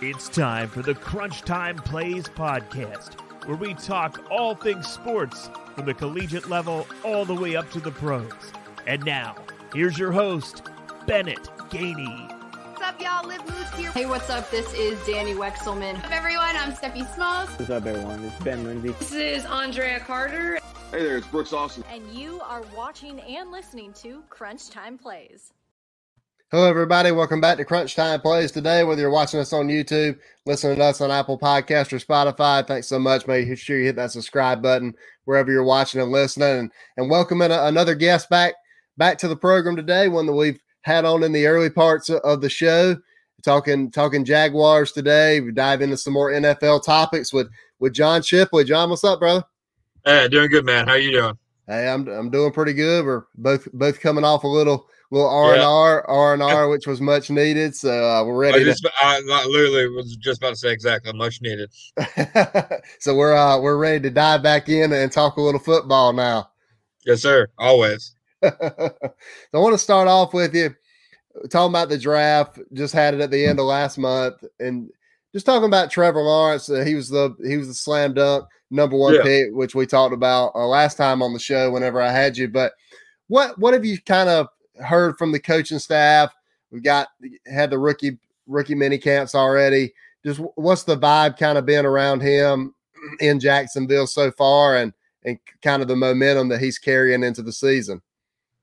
It's time for the Crunch Time Plays podcast, where we talk all things sports from the collegiate level all the way up to the pros. And now, here's your host, Bennett Gainey. What's up, y'all? Liv Moose here. Hey, what's up? This is Danny Wexelman. What's up, everyone? I'm Steffi Smalls. What's up, everyone? It's Ben Lindsay. This is Andrea Carter. Hey there, it's Brooks Austin. And you are watching and listening to Crunch Time Plays. Hello, everybody. Welcome back to Crunch Time Plays today. Whether you're watching us on YouTube, listening to us on Apple Podcast or Spotify, thanks so much. Make sure you hit that subscribe button wherever you're watching and listening. And, and welcoming a, another guest back back to the program today, one that we've had on in the early parts of the show. Talking talking Jaguars today. We dive into some more NFL topics with with John Shipley. John, what's up, brother? Hey, doing good, man. How you doing? Hey, I'm I'm doing pretty good. We're both both coming off a little little R and R, R and R, which was much needed. So uh, we're ready. I, just, to... I, I literally was just about to say exactly much needed. so we're uh, we're ready to dive back in and talk a little football now. Yes, sir. Always. so I want to start off with you talking about the draft. Just had it at the end of last month, and just talking about Trevor Lawrence. Uh, he was the he was the slam dunk number one yeah. pick, which we talked about uh, last time on the show. Whenever I had you, but what what have you kind of heard from the coaching staff. We've got had the rookie rookie mini camps already. Just what's the vibe kind of been around him in Jacksonville so far, and and kind of the momentum that he's carrying into the season.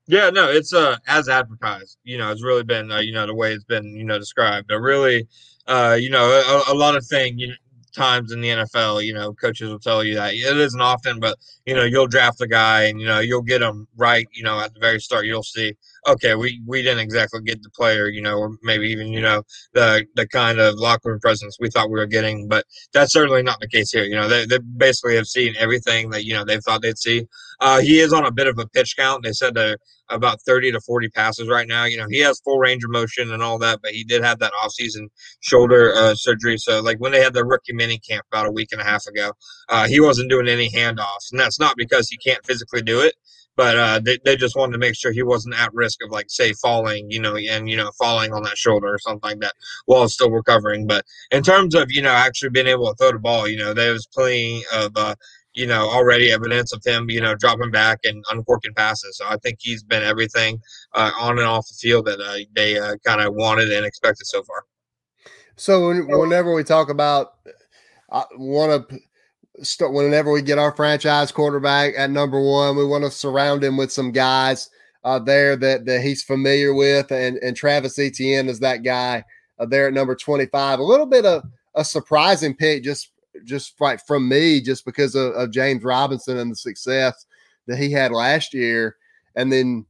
Yeah, no, it's uh as advertised. You know, it's really been uh, you know the way it's been you know described. But really, uh, you know, a, a lot of things. You know, times in the NFL, you know, coaches will tell you that it isn't often, but you know, you'll draft a guy and you know you'll get him right. You know, at the very start, you'll see, okay, we we didn't exactly get the player, you know, or maybe even you know the the kind of locker room presence we thought we were getting, but that's certainly not the case here. You know, they they basically have seen everything that you know they thought they'd see. Uh, he is on a bit of a pitch count. They said they're about 30 to 40 passes right now. You know, he has full range of motion and all that, but he did have that offseason shoulder uh, surgery. So, like when they had the rookie mini camp about a week and a half ago, uh, he wasn't doing any handoffs. And that's not because he can't physically do it, but uh, they, they just wanted to make sure he wasn't at risk of, like, say, falling, you know, and, you know, falling on that shoulder or something like that while still recovering. But in terms of, you know, actually being able to throw the ball, you know, there was plenty of, uh, you know, already evidence of him, you know, dropping back and uncorking passes. So I think he's been everything uh, on and off the field that uh, they uh, kind of wanted and expected so far. So whenever we talk about, I want to start whenever we get our franchise quarterback at number one, we want to surround him with some guys uh, there that that he's familiar with, and and Travis Etienne is that guy uh, there at number twenty five. A little bit of a surprising pick, just just like from me, just because of, of James Robinson and the success that he had last year. And then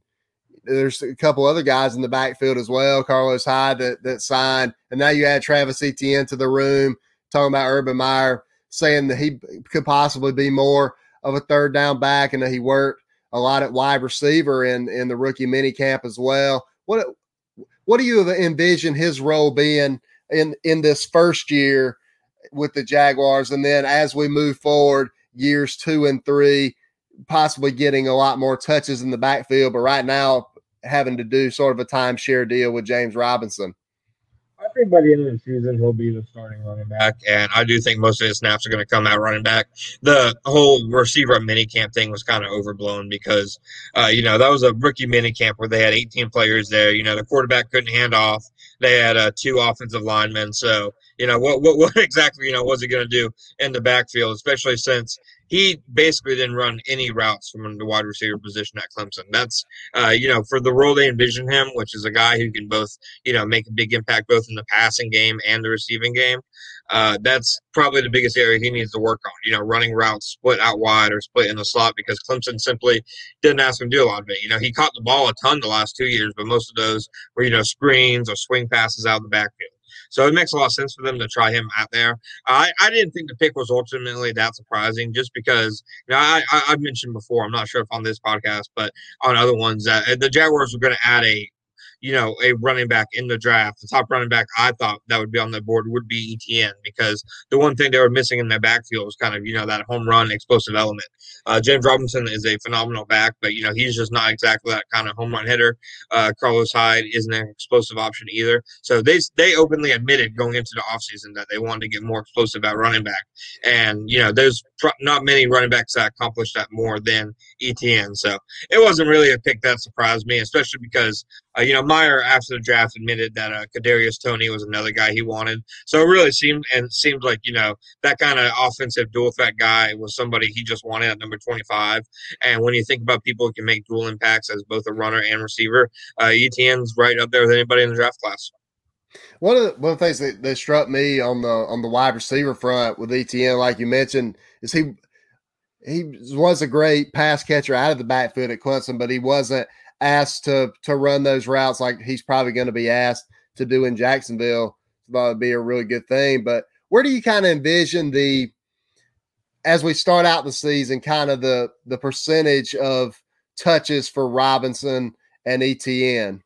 there's a couple other guys in the backfield as well, Carlos Hyde that, that signed. And now you add Travis Etienne to the room, talking about Urban Meyer saying that he could possibly be more of a third down back and that he worked a lot at wide receiver in, in the rookie mini camp as well. What what do you envision his role being in in this first year with the Jaguars. And then as we move forward, years two and three, possibly getting a lot more touches in the backfield. But right now, having to do sort of a timeshare deal with James Robinson. I think by the end of the season, he'll be the starting running back. And I do think most of his snaps are going to come out running back. The whole receiver mini camp thing was kind of overblown because, uh, you know, that was a rookie mini camp where they had 18 players there. You know, the quarterback couldn't hand off. They had uh, two offensive linemen. So, you know, what, what, what exactly, you know, was he going to do in the backfield, especially since he basically didn't run any routes from the wide receiver position at Clemson. That's, uh, you know, for the role they envision him, which is a guy who can both, you know, make a big impact both in the passing game and the receiving game. Uh, that's probably the biggest area he needs to work on. You know, running routes split out wide or split in the slot because Clemson simply didn't ask him to do a lot of it. You know, he caught the ball a ton the last two years, but most of those were you know screens or swing passes out of the backfield. So it makes a lot of sense for them to try him out there. I, I didn't think the pick was ultimately that surprising just because, you know, I, I, have mentioned before, I'm not sure if on this podcast, but on other ones, that uh, the Jaguars were going to add a you know, a running back in the draft, the top running back I thought that would be on the board would be Etienne because the one thing they were missing in their backfield was kind of, you know, that home run explosive element. Uh, James Robinson is a phenomenal back, but, you know, he's just not exactly that kind of home run hitter. Uh, Carlos Hyde isn't an explosive option either. So they, they openly admitted going into the offseason that they wanted to get more explosive at running back. And, you know, there's not many running backs that accomplish that more than Etienne. So it wasn't really a pick that surprised me, especially because uh, you know Meyer after the draft admitted that uh, Kadarius Toney was another guy he wanted. So it really seemed and seemed like you know that kind of offensive dual threat guy was somebody he just wanted at number twenty five. And when you think about people who can make dual impacts as both a runner and receiver, uh, Etienne's right up there with anybody in the draft class. One of the one of the things that, that struck me on the on the wide receiver front with Etienne, like you mentioned, is he he was a great pass catcher out of the backfield at Clemson, but he wasn't asked to to run those routes like he's probably going to be asked to do in Jacksonville. That would be a really good thing. But where do you kind of envision the as we start out the season, kind of the the percentage of touches for Robinson and Etienne?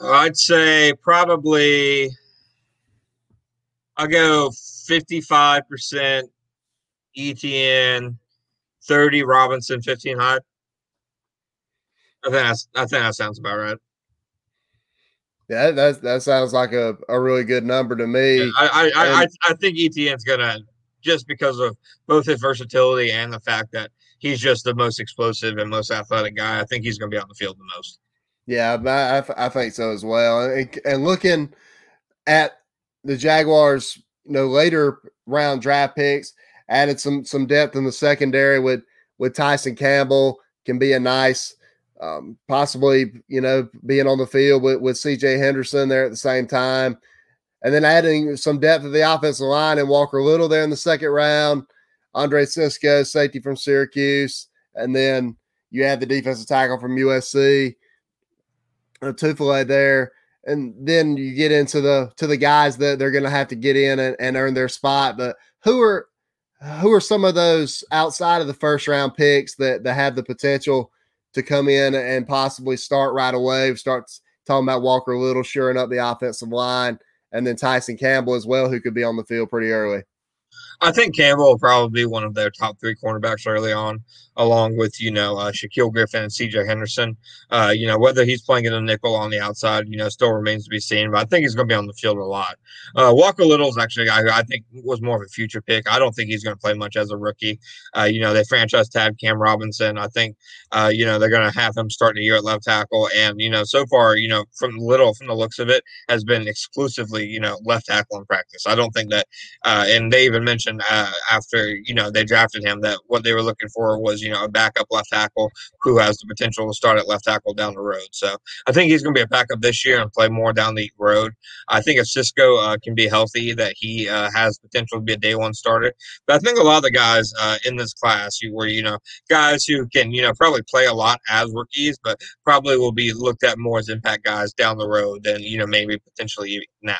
I'd say probably I'll go 55% Etienne, 30 Robinson, 15 Hyde. I think that's, I think that sounds about right. Yeah, that that sounds like a, a really good number to me. Yeah, I, I, I, I think Etienne's gonna just because of both his versatility and the fact that he's just the most explosive and most athletic guy. I think he's gonna be on the field the most. Yeah, I, I think so as well. And, and looking at the Jaguars, you know, later round draft picks, added some some depth in the secondary with with Tyson Campbell can be a nice um, possibly you know being on the field with, with CJ Henderson there at the same time. And then adding some depth to the offensive line and Walker Little there in the second round. Andre Cisco safety from Syracuse. And then you add the defensive tackle from USC uh, Tufele there. And then you get into the to the guys that they're going to have to get in and, and earn their spot. But who are who are some of those outside of the first round picks that that have the potential to come in and possibly start right away? Starts talking about Walker Little shoring up the offensive line, and then Tyson Campbell as well, who could be on the field pretty early. I think Campbell will probably be one of their top three cornerbacks early on, along with you know uh, Shaquill Griffin and C.J. Henderson. Uh, you know whether he's playing in a nickel on the outside, you know, still remains to be seen. But I think he's going to be on the field a lot. Uh, Walker Little is actually a guy who I think was more of a future pick. I don't think he's going to play much as a rookie. Uh, you know they franchise tag Cam Robinson. I think uh, you know they're going to have him starting the year at left tackle, and you know so far you know from Little from the looks of it has been exclusively you know left tackle in practice. I don't think that, uh, and they even mentioned mentioned uh, after you know they drafted him that what they were looking for was you know a backup left tackle who has the potential to start at left tackle down the road. So I think he's going to be a backup this year and play more down the road. I think if Cisco uh, can be healthy, that he uh, has potential to be a day one starter. But I think a lot of the guys uh, in this class who were you know guys who can you know probably play a lot as rookies, but probably will be looked at more as impact guys down the road than you know maybe potentially now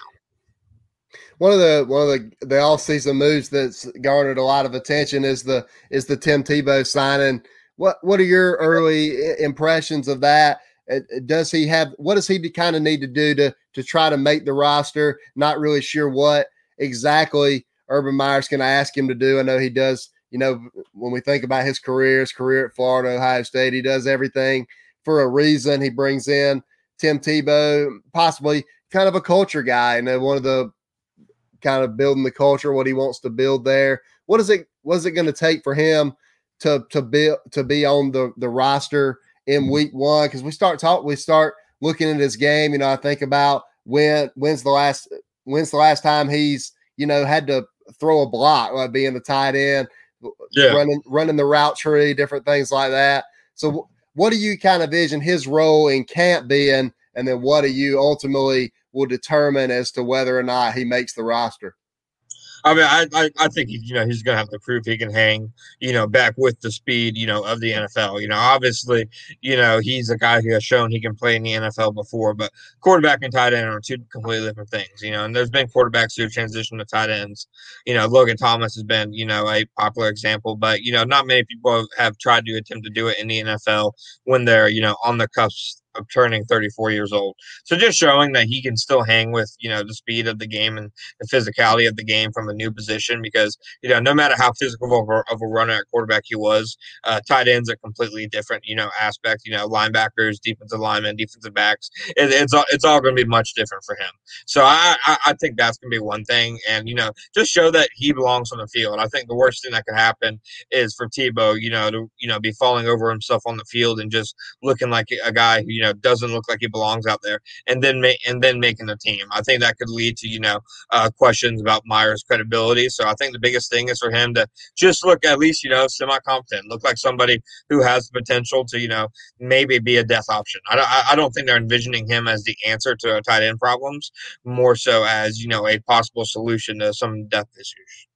one of the one of the the all season moves that's garnered a lot of attention is the is the Tim Tebow signing. What what are your early impressions of that? Uh, uh, does he have what does he kind of need to do to to try to make the roster? Not really sure what exactly Urban Meyer's going to ask him to do. I know he does. You know, when we think about his career, his career at Florida, Ohio State, he does everything for a reason. He brings in Tim Tebow, possibly kind of a culture guy, and one of the kind of building the culture, what he wants to build there. What is it? What is it going to take for him to to be to be on the the roster in mm-hmm. week one? Because we start talk, we start looking at his game. You know, I think about when when's the last when's the last time he's you know had to throw a block, like being the tight end, yeah. running running the route tree, different things like that. So, what do you kind of vision his role in camp being, and then what do you ultimately will determine as to whether or not he makes the roster. I mean, I, I, I think you know he's going to have to prove he can hang, you know, back with the speed, you know, of the NFL. You know, obviously, you know, he's a guy who has shown he can play in the NFL before, but quarterback and tight end are two completely different things. You know, and there's been quarterbacks who transition to tight ends. You know, Logan Thomas has been, you know, a popular example, but you know, not many people have tried to attempt to do it in the NFL when they're, you know, on the cusp of turning 34 years old. So just showing that he can still hang with, you know, the speed of the game and the physicality of the game from a new position because, you know, no matter how physical of a, of a runner at quarterback he was, uh, tight ends are completely different, you know, aspect, you know, linebackers, defensive linemen, defensive backs. It, it's all, it's all going to be much different for him. So I, I, I think that's going to be one thing. And, you know, just show that he belongs on the field. I think the worst thing that could happen is for Tebow, you know, to, you know, be falling over himself on the field and just looking like a guy who, you you know doesn't look like he belongs out there, and then make and then making the team. I think that could lead to you know uh, questions about Meyer's credibility. So I think the biggest thing is for him to just look at least you know semi competent, look like somebody who has the potential to you know maybe be a death option. I don't I don't think they're envisioning him as the answer to tight end problems, more so as you know a possible solution to some depth issues.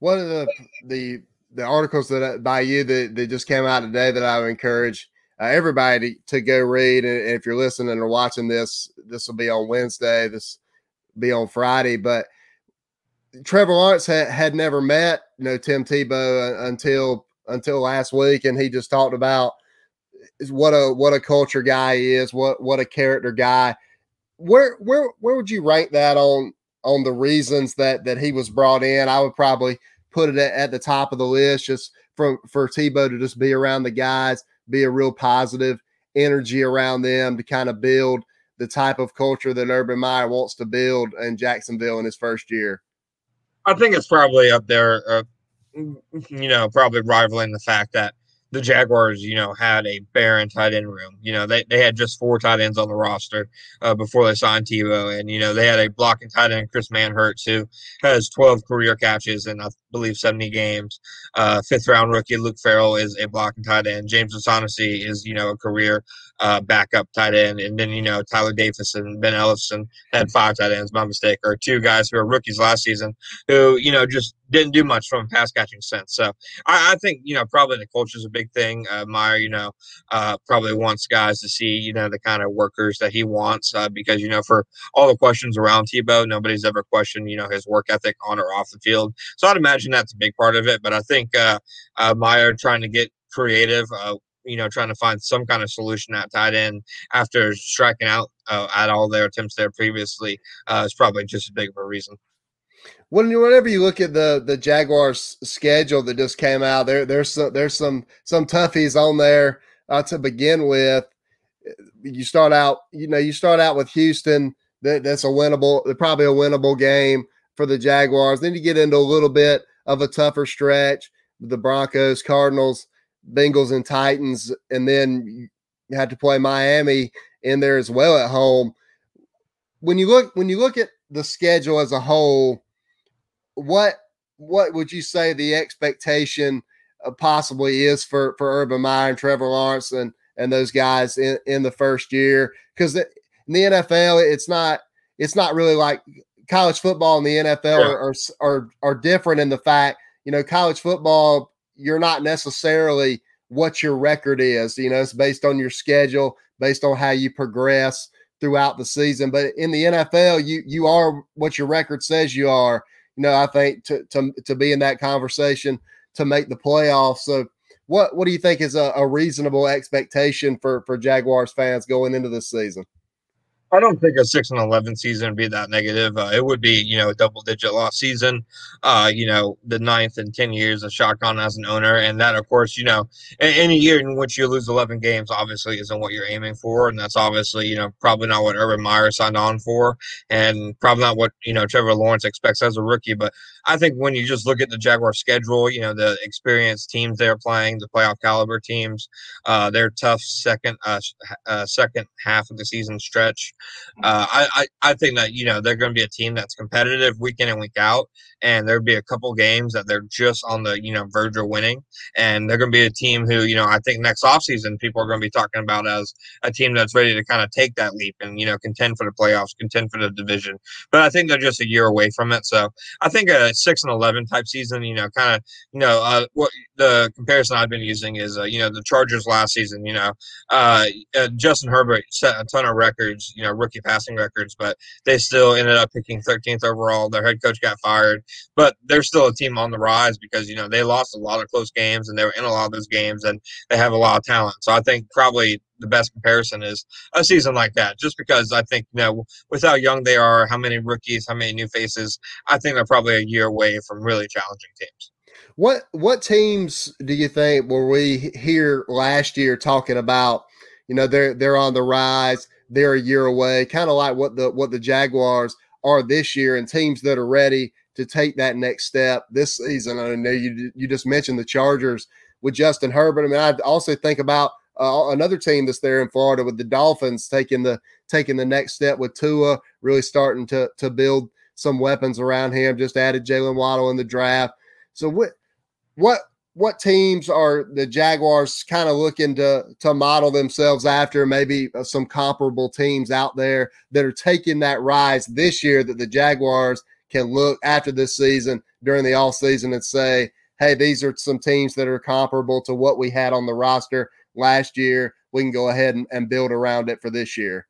One of the the the articles that by you that, that just came out today that I would encourage uh, everybody to, to, go read. And if you're listening or watching this, this will be on Wednesday. This be on Friday. But Trevor Lawrence had, had never met you know Tim Tebow until until last week, and he just talked about what a what a culture guy is, what what a character guy. Where where where would you rank that on on the reasons that that he was brought in? I would probably put it at, at the top of the list just from for Tebow to just be around the guys be a real positive energy around them to kind of build the type of culture that Urban Meyer wants to build in Jacksonville in his first year? I think it's probably up there, uh, you know, probably rivaling the fact that the Jaguars, you know, had a barren tight end room. You know, they, they had just four tight ends on the roster uh, before they signed Tebow. And, you know, they had a blocking tight end, Chris Manhertz, who has 12 career catches in, I believe, 70 games. Uh, fifth round rookie Luke Farrell is a blocking tight end. James O'Shaughnessy is, you know, a career uh, backup tight end. And then, you know, Tyler Davis and Ben Ellefson had five tight ends, my mistake, or two guys who were rookies last season who, you know, just didn't do much from a pass catching sense. So I, I think, you know, probably the culture is a big thing. Uh, Meyer, you know, uh, probably wants guys to see, you know, the kind of workers that he wants uh, because, you know, for all the questions around Tebow, nobody's ever questioned, you know, his work ethic on or off the field. So I'd imagine that's a big part of it. But I think uh, Meyer trying to get creative uh, you know, trying to find some kind of solution at tight end after striking out uh, at all their attempts there previously uh, is probably just as big of a reason. When whenever you look at the the Jaguars schedule that just came out, there there's some there's some some toughies on there uh, to begin with. You start out, you know, you start out with Houston. That, that's a winnable, probably a winnable game for the Jaguars. Then you get into a little bit of a tougher stretch. The Broncos, Cardinals, Bengals and Titans, and then you had to play Miami in there as well at home. When you look when you look at the schedule as a whole, what what would you say the expectation uh, possibly is for for Urban Meyer and Trevor Lawrence and and those guys in, in the first year? Because in the NFL, it's not it's not really like college football and the NFL yeah. are, are are different in the fact you know college football you're not necessarily what your record is. You know, it's based on your schedule, based on how you progress throughout the season. But in the NFL, you you are what your record says you are. You know, I think to to to be in that conversation to make the playoffs. So what what do you think is a, a reasonable expectation for for Jaguars fans going into this season? I don't think a six and eleven season would be that negative. Uh, it would be, you know, a double digit loss season. Uh, you know, the ninth and ten years of Shad Khan as an owner, and that, of course, you know, any year in which you lose eleven games, obviously, isn't what you're aiming for, and that's obviously, you know, probably not what Urban Meyer signed on for, and probably not what you know Trevor Lawrence expects as a rookie. But I think when you just look at the Jaguar schedule, you know, the experienced teams they're playing, the playoff caliber teams, uh, their tough second uh, uh, second half of the season stretch Uh, I, I I think that you know they're going to be a team that's competitive week in and week out, and there'll be a couple games that they're just on the you know verge of winning, and they're going to be a team who you know I think next offseason people are going to be talking about as a team that's ready to kind of take that leap and you know contend for the playoffs, contend for the division. But I think they're just a year away from it, so I think a six and eleven type season, you know, kind of you know uh, what the comparison I've been using is uh, you know the Chargers last season, you know, uh, uh, Justin Herbert set a ton of records, you know, rookie passing records, but they still ended up picking 13th overall. Their head coach got fired, but they're still a team on the rise because you know they lost a lot of close games and they were in a lot of those games and they have a lot of talent. So I think probably the best comparison is a season like that, just because I think you know with how young they are, how many rookies, how many new faces, I think they're probably a year away from really challenging teams. What what teams do you think were we here last year talking about? You know, they're they're on the rise. They're a year away, kind of like what the what the Jaguars are this year, and teams that are ready to take that next step this season. I know you you just mentioned the Chargers with Justin Herbert. I mean, I also think about uh, another team that's there in Florida with the Dolphins taking the taking the next step with Tua, really starting to to build some weapons around him. Just added Jaylen Waddle in the draft. So what what what teams are the Jaguars kind of looking to to model themselves after? Maybe uh, some comparable teams out there that are taking that rise this year that the Jaguars can look after this season during the off season and say, "Hey, these are some teams that are comparable to what we had on the roster last year. We can go ahead and, and build around it for this year."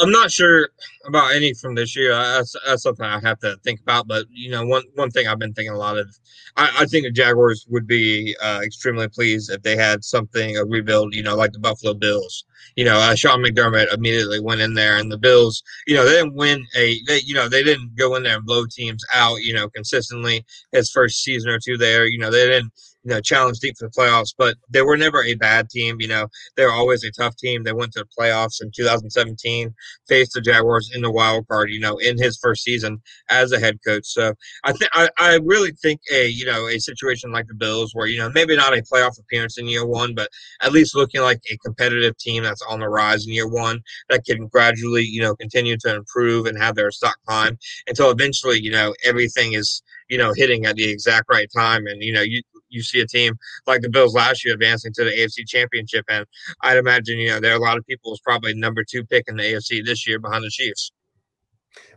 I'm not sure about any from this year. That's, that's something I have to think about. But you know, one one thing I've been thinking a lot of, I, I think the Jaguars would be uh, extremely pleased if they had something a rebuild. You know, like the Buffalo Bills. You know, uh, Sean McDermott immediately went in there, and the Bills. You know, they didn't win a. They, you know, they didn't go in there and blow teams out. You know, consistently his first season or two there. You know, they didn't you know, challenge deep for the playoffs, but they were never a bad team. You know, they were always a tough team. They went to the playoffs in 2017, faced the Jaguars in the wild card, you know, in his first season as a head coach. So I think I really think a, you know, a situation like the Bills where, you know, maybe not a playoff appearance in year one, but at least looking like a competitive team that's on the rise in year one that can gradually, you know, continue to improve and have their stock climb until eventually, you know, everything is, you know, hitting at the exact right time. And, you know, you, you see a team like the Bills last year advancing to the AFC Championship, and I'd imagine you know there are a lot of people who's probably number two pick in the AFC this year behind the Chiefs.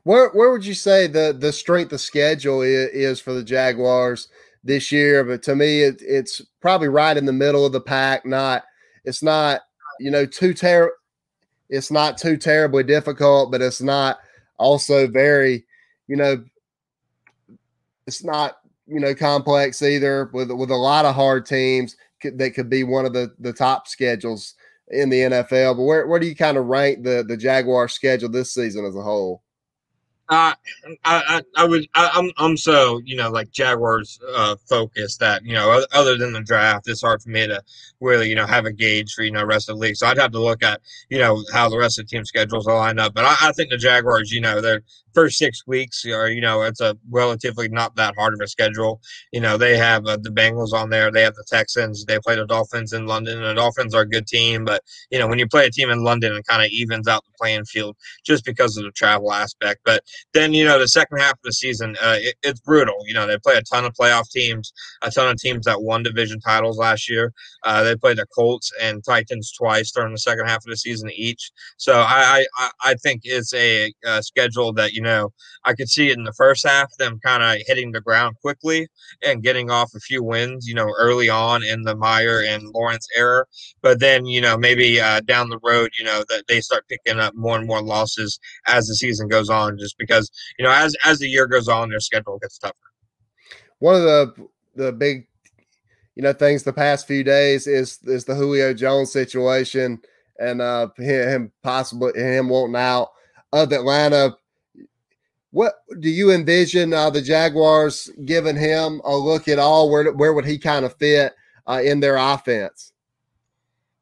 Where where would you say the the strength of schedule is, is for the Jaguars this year? But to me, it, it's probably right in the middle of the pack. Not it's not you know too ter it's not too terribly difficult, but it's not also very you know it's not you know complex either with with a lot of hard teams that could be one of the the top schedules in the NFL. But where where do you kind of rank the the Jaguar schedule this season as a whole? Uh, I, I, I would, I, am I'm, I'm so, you know, like Jaguars uh, focused that, you know, other than the draft, it's hard for me to really, you know, have a gauge for, you know, rest of the league. So I'd have to look at, you know, how the rest of the team schedules line up. But I, I think the Jaguars, you know, they're first six weeks are, you know, it's a relatively not that hard of a schedule. You know, they have uh, the Bengals on there, they have the Texans, they play the Dolphins in London. The Dolphins are a good team. But, you know, when you play a team in London, it kind of evens out the playing field just because of the travel aspect. But, then you know the second half of the season uh, it, it's brutal you know they play a ton of playoff teams a ton of teams that won division titles last year uh, they played the colts and titans twice during the second half of the season each so i i, I think it's a, a schedule that you know i could see it in the first half them kind of hitting the ground quickly and getting off a few wins you know early on in the meyer and lawrence era but then you know maybe uh, down the road you know that they start picking up more and more losses as the season goes on just because you know as as the year goes on, their schedule gets tougher. One of the the big you know things the past few days is is the Julio Jones situation and uh him possibly him wanting out of Atlanta. What do you envision uh, the Jaguars giving him a look at all? Where where would he kind of fit uh, in their offense?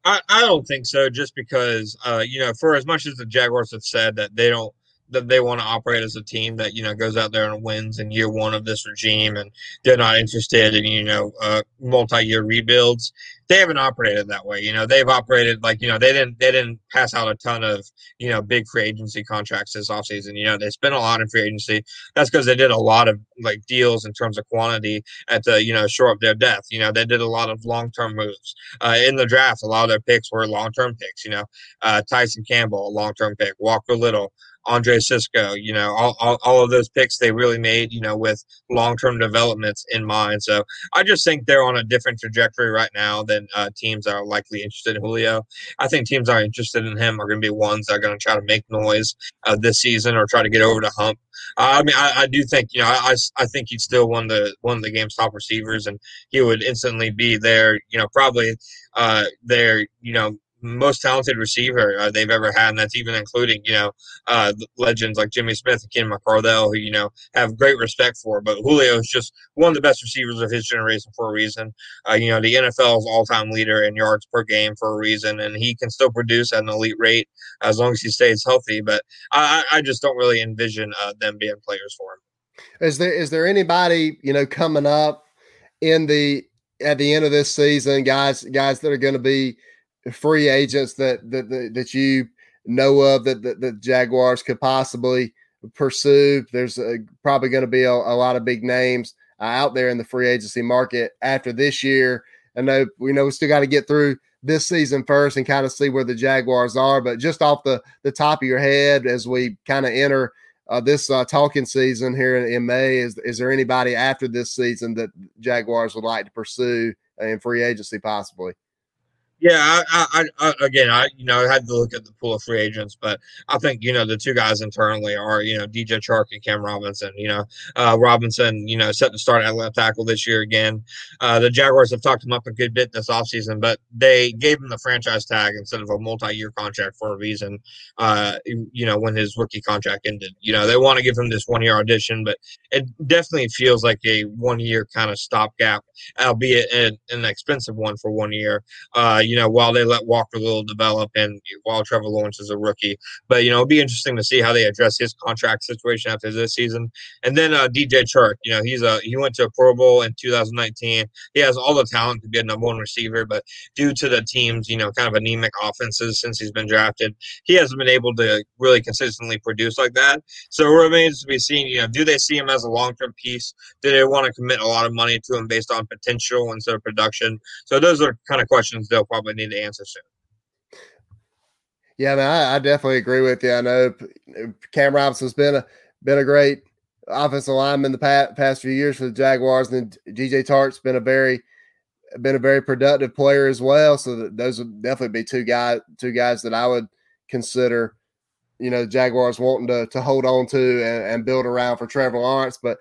I, I don't think so. Just because uh, you know, for as much as the Jaguars have said that they don't that they want to operate as a team that you know goes out there and wins in year one of this regime, and they're not interested in you know uh, multi-year rebuilds. they haven't operated that way. You know, they've operated like you know they didn't they didn't pass out a ton of you know big free agency contracts this offseason. You know, they spent a lot in free agency. That's because they did a lot of like deals in terms of quantity at the you know shore up their depth. You know, they did a lot of long term moves uh, in the draft. A lot of their picks were long term picks. You know, uh, Tyson Campbell, a long term pick. Walker Little, Andre Cisco, you know, all, all, all, of those picks they really made, you know, with long term developments in mind. So I just think they're on a different trajectory right now than uh, teams that are likely interested in Julio. I think teams that are interested in him are going to be ones that are going to try to make noise uh, this season or try to get over the hump. Uh, I mean, I, I, do think, you know, I, I think he's still one of the one of the game's top receivers, and he would instantly be there, you know, probably uh, there, you know, most talented receiver uh, they've ever had, and that's even including you know uh, legends like Jimmy Smith and Keenan McCardell, who you know have great respect for. But Julio is just one of the best receivers of his generation for a reason. Uh, you know, the NFL's all-time leader in yards per game for a reason, and he can still produce at an elite rate as long as he stays healthy. But I, I just don't really envision uh, them being players for him. Is there is there anybody you know coming up in the at the end of this season, guys guys that are going to be free agents that that that, that you know of that, the Jaguars could possibly pursue. There's a, probably going to be a, a, lot of big names uh, out there in the free agency market after this year. I know we know we still got to get through this season first and kind of see where the Jaguars are. But just off the the top of your head, as we kind of enter uh, this uh, talking season here in, in, May, is is there anybody after this season that Jaguars would like to pursue in free agency possibly? Yeah, I, I, I, again, I you know had to look at the pool of free agents, but I think you know the two guys internally are you know DJ Chark and Cam Robinson. You know, uh, Robinson, you know, set to start at left tackle this year again. Uh, the Jaguars have talked him up a good bit this offseason, but they gave him the franchise tag instead of a multi-year contract for a reason. Uh, you know, when his rookie contract ended, you know, they want to give him this one-year audition, but it definitely feels like a one-year kind of stopgap, albeit an, an expensive one for one year. Uh, you know, while they let Walker Little develop and while Trevor Lawrence is a rookie. But, you know, it'll be interesting to see how they address his contract situation after this season. And then uh, DJ Chark, you know, he's a he went to a Pro Bowl in 2019. He has all the talent to be a number one receiver, but due to the team's, you know, kind of anemic offenses since he's been drafted, he hasn't been able to really consistently produce like that. So it remains to be seen, you know, do they see him as a long term piece? Do they want to commit a lot of money to him based on potential instead of production? So those are kind of questions they'll probably probably need to answer soon. Yeah, man, I, I, definitely agree with you. I know Cam Robinson's been a been a great offensive lineman the past, past few years for the Jaguars, and DJ Chark's been a very been a very productive player as well. So those would definitely be two guys two guys that I would consider. You know, Jaguars wanting to to hold on to and, and build around for Trevor Lawrence, but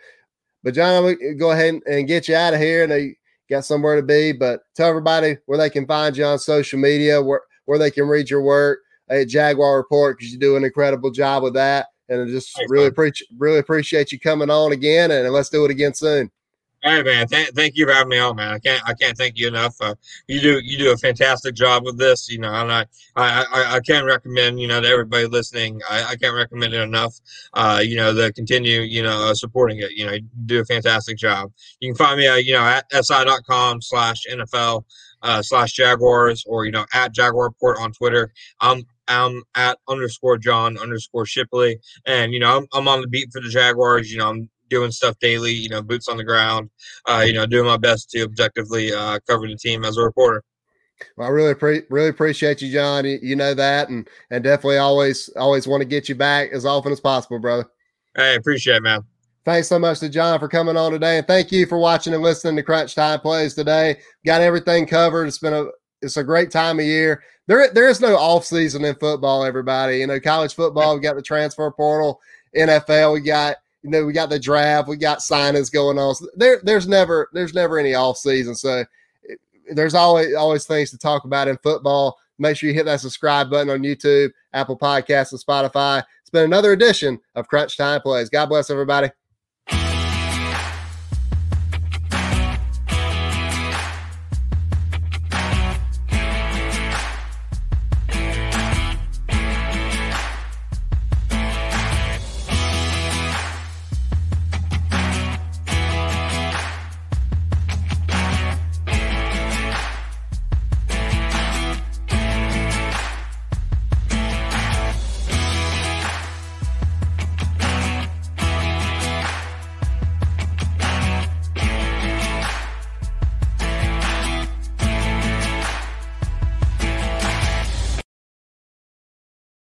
but John, go ahead and get you out of here. And got somewhere to be. But tell everybody where they can find you on social media, where, where they can read your work uh, at Jaguar Report because you do an incredible job with that. And I just Thanks, really appreciate really appreciate you coming on again, and let's do it again soon. Hey man, th- thank you for having me on, man. I can't I can't thank you enough. Uh, you do you do a fantastic job with this. You know, and I I, I can't recommend you know to everybody listening. I, I can't recommend it enough. Uh, you know, to continue you know uh, supporting it. You know, you do a fantastic job. You can find me uh, you know at si.com slash NFL uh, slash Jaguars or you know at Jaguar Report on Twitter. I'm I'm at underscore John underscore Shipley, and you know I'm, I'm on the beat for the Jaguars. You know I'm doing stuff daily, you know, boots on the ground, uh, you know, doing my best to objectively uh, cover the team as a reporter. Well, I really pre- really appreciate you, John. You, you, know that, and and definitely always always want to get you back as often as possible, brother. Hey, appreciate it, man. Thanks so much to John for coming on today, and thank you for watching and listening to Crunch Time Plays today. Got everything covered. It's been a it's a great time of year. There there is no off season in football. Everybody, you know, college football. We got the transfer portal. NFL. We got you know, we got the draft, we got signings going on. So there, there's never, there's never any off season. So there's always, always things to talk about in football. Make sure you hit that subscribe button on YouTube, Apple Podcasts, and Spotify. It's been another edition of Crunch Time Plays. God bless everybody.